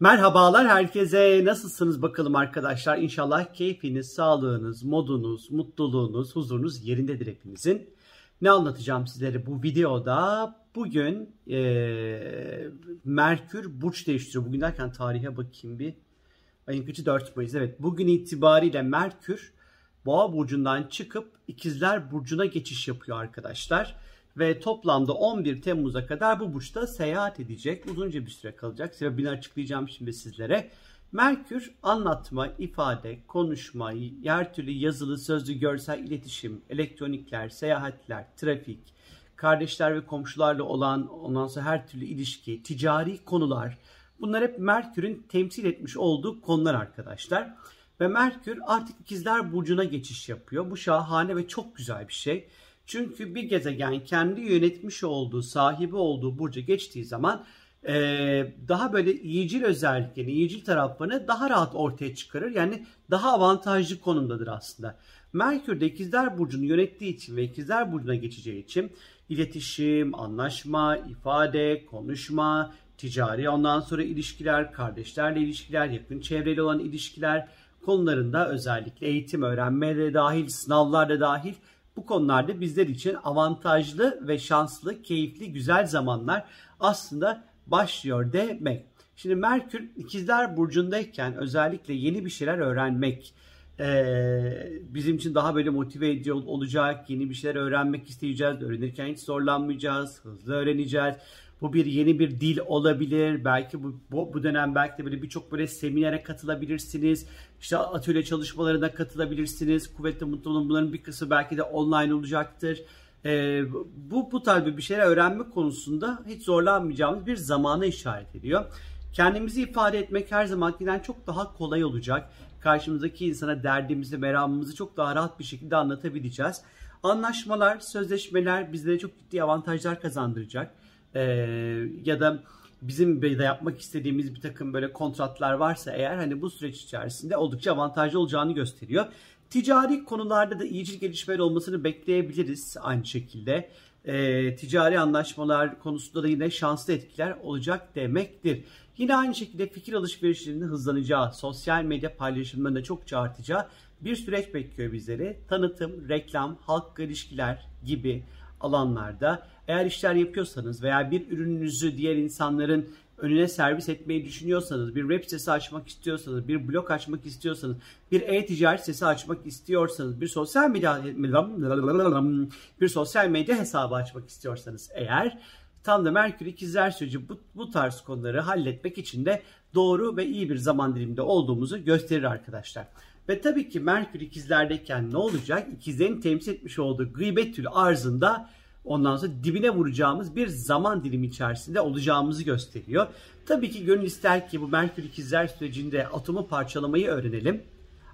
Merhabalar herkese. Nasılsınız bakalım arkadaşlar? İnşallah keyfiniz, sağlığınız, modunuz, mutluluğunuz, huzurunuz yerindedir hepinizin. Ne anlatacağım sizlere bu videoda? Bugün e, Merkür burç değiştiriyor. Bugün derken tarihe bakayım bir. Ayın kaçı 4 Mayıs. Evet bugün itibariyle Merkür Boğa burcundan çıkıp İkizler burcuna geçiş yapıyor arkadaşlar ve toplamda 11 Temmuz'a kadar bu burçta seyahat edecek. Uzunca bir süre kalacak. Sebebini açıklayacağım şimdi sizlere. Merkür anlatma, ifade, konuşma, her türlü yazılı, sözlü, görsel iletişim, elektronikler, seyahatler, trafik, kardeşler ve komşularla olan ondan sonra her türlü ilişki, ticari konular bunlar hep Merkür'ün temsil etmiş olduğu konular arkadaşlar. Ve Merkür artık ikizler burcuna geçiş yapıyor. Bu şahane ve çok güzel bir şey. Çünkü bir gezegen kendi yönetmiş olduğu, sahibi olduğu burca geçtiği zaman e, daha böyle iyicil özelliklerini, iyicil taraflarını daha rahat ortaya çıkarır. Yani daha avantajlı konumdadır aslında. Merkür de ikizler burcunu yönettiği için ve ikizler burcuna geçeceği için iletişim, anlaşma, ifade, konuşma, ticari ondan sonra ilişkiler, kardeşlerle ilişkiler, yakın çevreyle olan ilişkiler konularında özellikle eğitim, öğrenme de dahil, sınavlar da dahil bu konularda bizler için avantajlı ve şanslı, keyifli, güzel zamanlar aslında başlıyor demek. Şimdi Merkür ikizler burcundayken özellikle yeni bir şeyler öğrenmek bizim için daha böyle motive ediyor olacak. Yeni bir şeyler öğrenmek isteyeceğiz. Öğrenirken hiç zorlanmayacağız. Hızlı öğreneceğiz. Bu bir yeni bir dil olabilir. Belki bu, bu, bu dönem belki de böyle birçok böyle seminere katılabilirsiniz. İşte atölye çalışmalarına katılabilirsiniz. Kuvvetli mutluluğun bunların bir kısmı belki de online olacaktır. Ee, bu bu tarz bir şeyler öğrenme konusunda hiç zorlanmayacağımız bir zamana işaret ediyor. Kendimizi ifade etmek her zamankinden çok daha kolay olacak. Karşımızdaki insana derdimizi, meramımızı çok daha rahat bir şekilde anlatabileceğiz. Anlaşmalar, sözleşmeler bizlere çok ciddi avantajlar kazandıracak e, ya da bizim de yapmak istediğimiz bir takım böyle kontratlar varsa eğer hani bu süreç içerisinde oldukça avantajlı olacağını gösteriyor. Ticari konularda da iyice gelişmeler olmasını bekleyebiliriz aynı şekilde. E, ticari anlaşmalar konusunda da yine şanslı etkiler olacak demektir. Yine aynı şekilde fikir alışverişlerinin hızlanacağı, sosyal medya paylaşımlarında çokça artacağı bir süreç bekliyor bizleri. Tanıtım, reklam, halk ilişkiler gibi alanlarda eğer işler yapıyorsanız veya bir ürününüzü diğer insanların önüne servis etmeyi düşünüyorsanız, bir web sitesi açmak istiyorsanız, bir blog açmak istiyorsanız, bir e-ticaret sitesi açmak istiyorsanız, bir sosyal medya bir sosyal medya hesabı açmak istiyorsanız eğer tam da Merkür ikizler süreci bu, bu tarz konuları halletmek için de doğru ve iyi bir zaman diliminde olduğumuzu gösterir arkadaşlar. Ve tabii ki Merkür ikizlerdeyken ne olacak? İkizlerin temsil etmiş olduğu gıybet arzında ondan sonra dibine vuracağımız bir zaman dilimi içerisinde olacağımızı gösteriyor. Tabii ki gönül ister ki bu Merkür ikizler sürecinde atomu parçalamayı öğrenelim.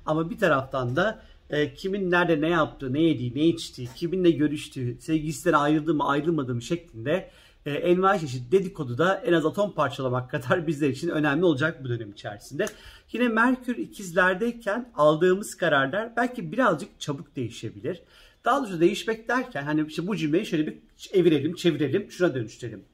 Ama bir taraftan da e, kimin nerede ne yaptığı, ne yediği, ne içtiği, kiminle görüştüğü, sevgilisinden ayrıldı mı ayrılmadı mı şeklinde e, envai çeşit dedikodu da en az atom parçalamak kadar bizler için önemli olacak bu dönem içerisinde. Yine Merkür ikizlerdeyken aldığımız kararlar belki birazcık çabuk değişebilir. Daha doğrusu değişmek derken hani işte bu cümleyi şöyle bir evirelim, çevirelim, şuna dönüştürelim.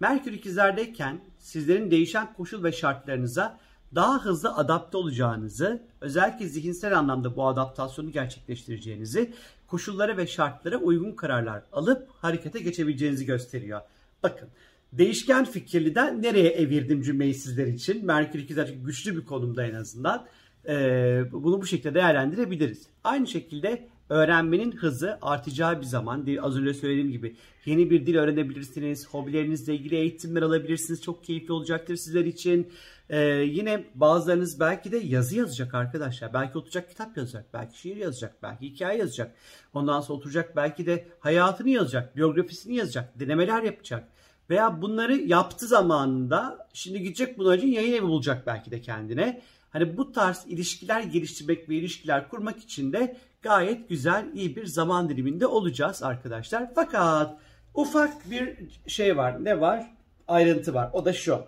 Merkür ikizlerdeyken sizlerin değişen koşul ve şartlarınıza daha hızlı adapte olacağınızı, özellikle zihinsel anlamda bu adaptasyonu gerçekleştireceğinizi, koşullara ve şartlara uygun kararlar alıp harekete geçebileceğinizi gösteriyor. Bakın değişken fikirliden nereye evirdim cümleyi sizler için? Merkür ikizler güçlü bir konumda en azından. Ee, bunu bu şekilde değerlendirebiliriz. Aynı şekilde öğrenmenin hızı artacağı bir zaman. Az önce söylediğim gibi yeni bir dil öğrenebilirsiniz. Hobilerinizle ilgili eğitimler alabilirsiniz. Çok keyifli olacaktır sizler için. Ee, yine bazılarınız belki de yazı yazacak arkadaşlar. Belki oturacak kitap yazacak. Belki şiir yazacak. Belki hikaye yazacak. Ondan sonra oturacak belki de hayatını yazacak. Biyografisini yazacak. Denemeler yapacak. Veya bunları yaptı zamanında şimdi gidecek bunun için yayın evi bulacak belki de kendine. Hani bu tarz ilişkiler geliştirmek ve ilişkiler kurmak için de gayet güzel, iyi bir zaman diliminde olacağız arkadaşlar. Fakat ufak bir şey var. Ne var? Ayrıntı var. O da şu.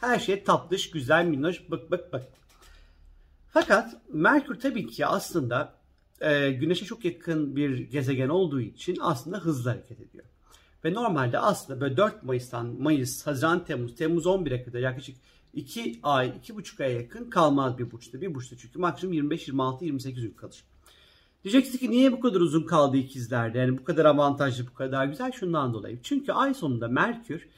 Her şey tatlış, güzel, minnoş, bık bık bık. Fakat Merkür tabii ki aslında e, Güneş'e çok yakın bir gezegen olduğu için aslında hızlı hareket ediyor. Ve normalde aslında böyle 4 Mayıs'tan Mayıs, Haziran, Temmuz, Temmuz 11'e kadar yaklaşık 2 ay, 2,5 aya yakın kalmaz bir burçta. Bir burçta çünkü maksimum 25, 26, 28 gün kalır. Diyeceksiniz ki niye bu kadar uzun kaldı ikizlerde? Yani bu kadar avantajlı, bu kadar güzel şundan dolayı. Çünkü ay sonunda Merkür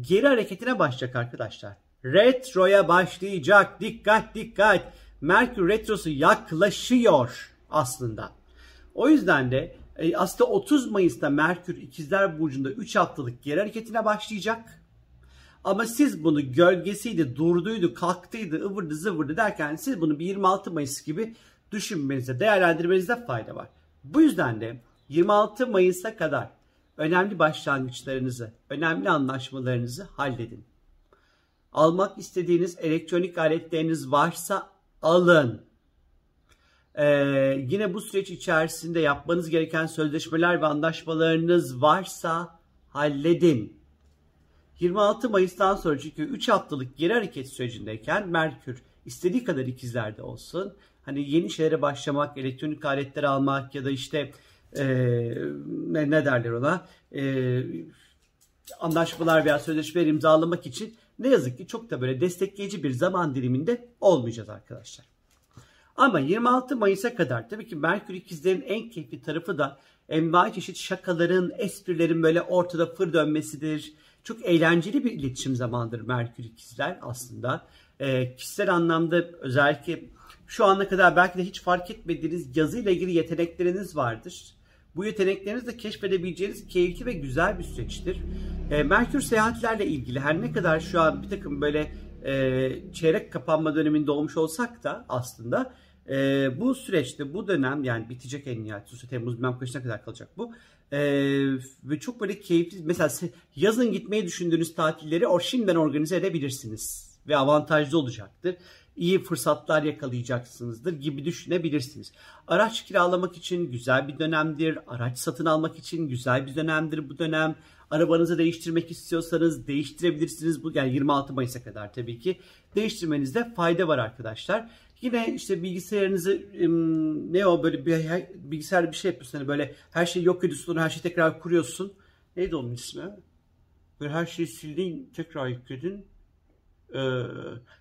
geri hareketine başlayacak arkadaşlar. Retroya başlayacak. Dikkat dikkat. Merkür retrosu yaklaşıyor aslında. O yüzden de e, aslında 30 Mayıs'ta Merkür İkizler Burcu'nda 3 haftalık geri hareketine başlayacak. Ama siz bunu gölgesiydi, durduydu, kalktıydı, ıvırdı zıvırdı derken siz bunu bir 26 Mayıs gibi düşünmenize, değerlendirmenizde fayda var. Bu yüzden de 26 Mayıs'a kadar önemli başlangıçlarınızı, önemli anlaşmalarınızı halledin. Almak istediğiniz elektronik aletleriniz varsa alın. Ee, yine bu süreç içerisinde yapmanız gereken sözleşmeler ve anlaşmalarınız varsa halledin. 26 Mayıs'tan sonra çünkü 3 haftalık geri hareket sürecindeyken Merkür istediği kadar ikizlerde olsun. Hani yeni şeylere başlamak, elektronik aletleri almak ya da işte e, ne derler ona e, anlaşmalar veya sözleşmeler imzalamak için ne yazık ki çok da böyle destekleyici bir zaman diliminde olmayacağız arkadaşlar. Ama 26 Mayıs'a kadar tabii ki Merkür ikizlerin en keyifli tarafı da envai çeşit şakaların, esprilerin böyle ortada fır dönmesidir. Çok eğlenceli bir iletişim zamandır Merkür ikizler aslında. E, kişisel anlamda özellikle şu ana kadar belki de hiç fark etmediğiniz yazıyla ilgili yetenekleriniz vardır. Bu yeteneklerinizi de keşfedebileceğiniz keyifli ve güzel bir süreçtir. E, Merkür seyahatlerle ilgili her ne kadar şu an bir takım böyle e, çeyrek kapanma döneminde olmuş olsak da aslında e, bu süreçte bu dönem yani bitecek en nihayet Temmuz bilmem kaçına kadar kalacak bu. E, ve çok böyle keyifli mesela yazın gitmeyi düşündüğünüz tatilleri o şimdiden organize edebilirsiniz ve avantajlı olacaktır iyi fırsatlar yakalayacaksınızdır gibi düşünebilirsiniz. Araç kiralamak için güzel bir dönemdir. Araç satın almak için güzel bir dönemdir bu dönem. Arabanızı değiştirmek istiyorsanız değiştirebilirsiniz. Bu yani 26 Mayıs'a kadar tabii ki değiştirmenizde fayda var arkadaşlar. Yine işte bilgisayarınızı ne o böyle bir bilgisayar bir şey yapıyorsun hani böyle her şeyi yok ediyorsun her şeyi tekrar kuruyorsun. Neydi onun ismi? Böyle her şeyi sildin tekrar yükledin. Ee,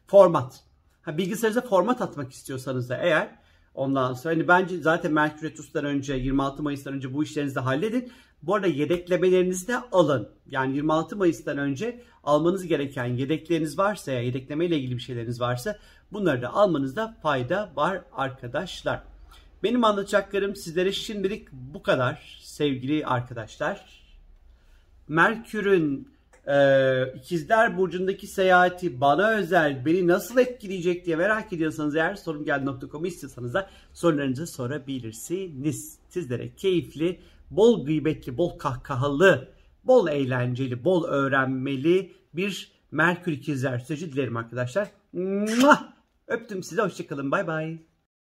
format. Ha, bilgisayarınıza format atmak istiyorsanız da eğer ondan sonra hani bence zaten Merkür Retrosu'dan önce 26 Mayıs'tan önce bu işlerinizi de halledin. Bu arada yedeklemelerinizi de alın. Yani 26 Mayıs'tan önce almanız gereken yedekleriniz varsa ya yedekleme ile ilgili bir şeyleriniz varsa bunları da almanızda fayda var arkadaşlar. Benim anlatacaklarım sizlere şimdilik bu kadar sevgili arkadaşlar. Merkür'ün ee, İkizler Burcu'ndaki seyahati bana özel, beni nasıl etkileyecek diye merak ediyorsanız eğer sorumgeldi.com'u istiyorsanız da sorularınızı sorabilirsiniz. Sizlere keyifli, bol gıybetli, bol kahkahalı, bol eğlenceli, bol öğrenmeli bir Merkür İkizler süreci dilerim arkadaşlar. Öptüm size, hoşçakalın, bay bay.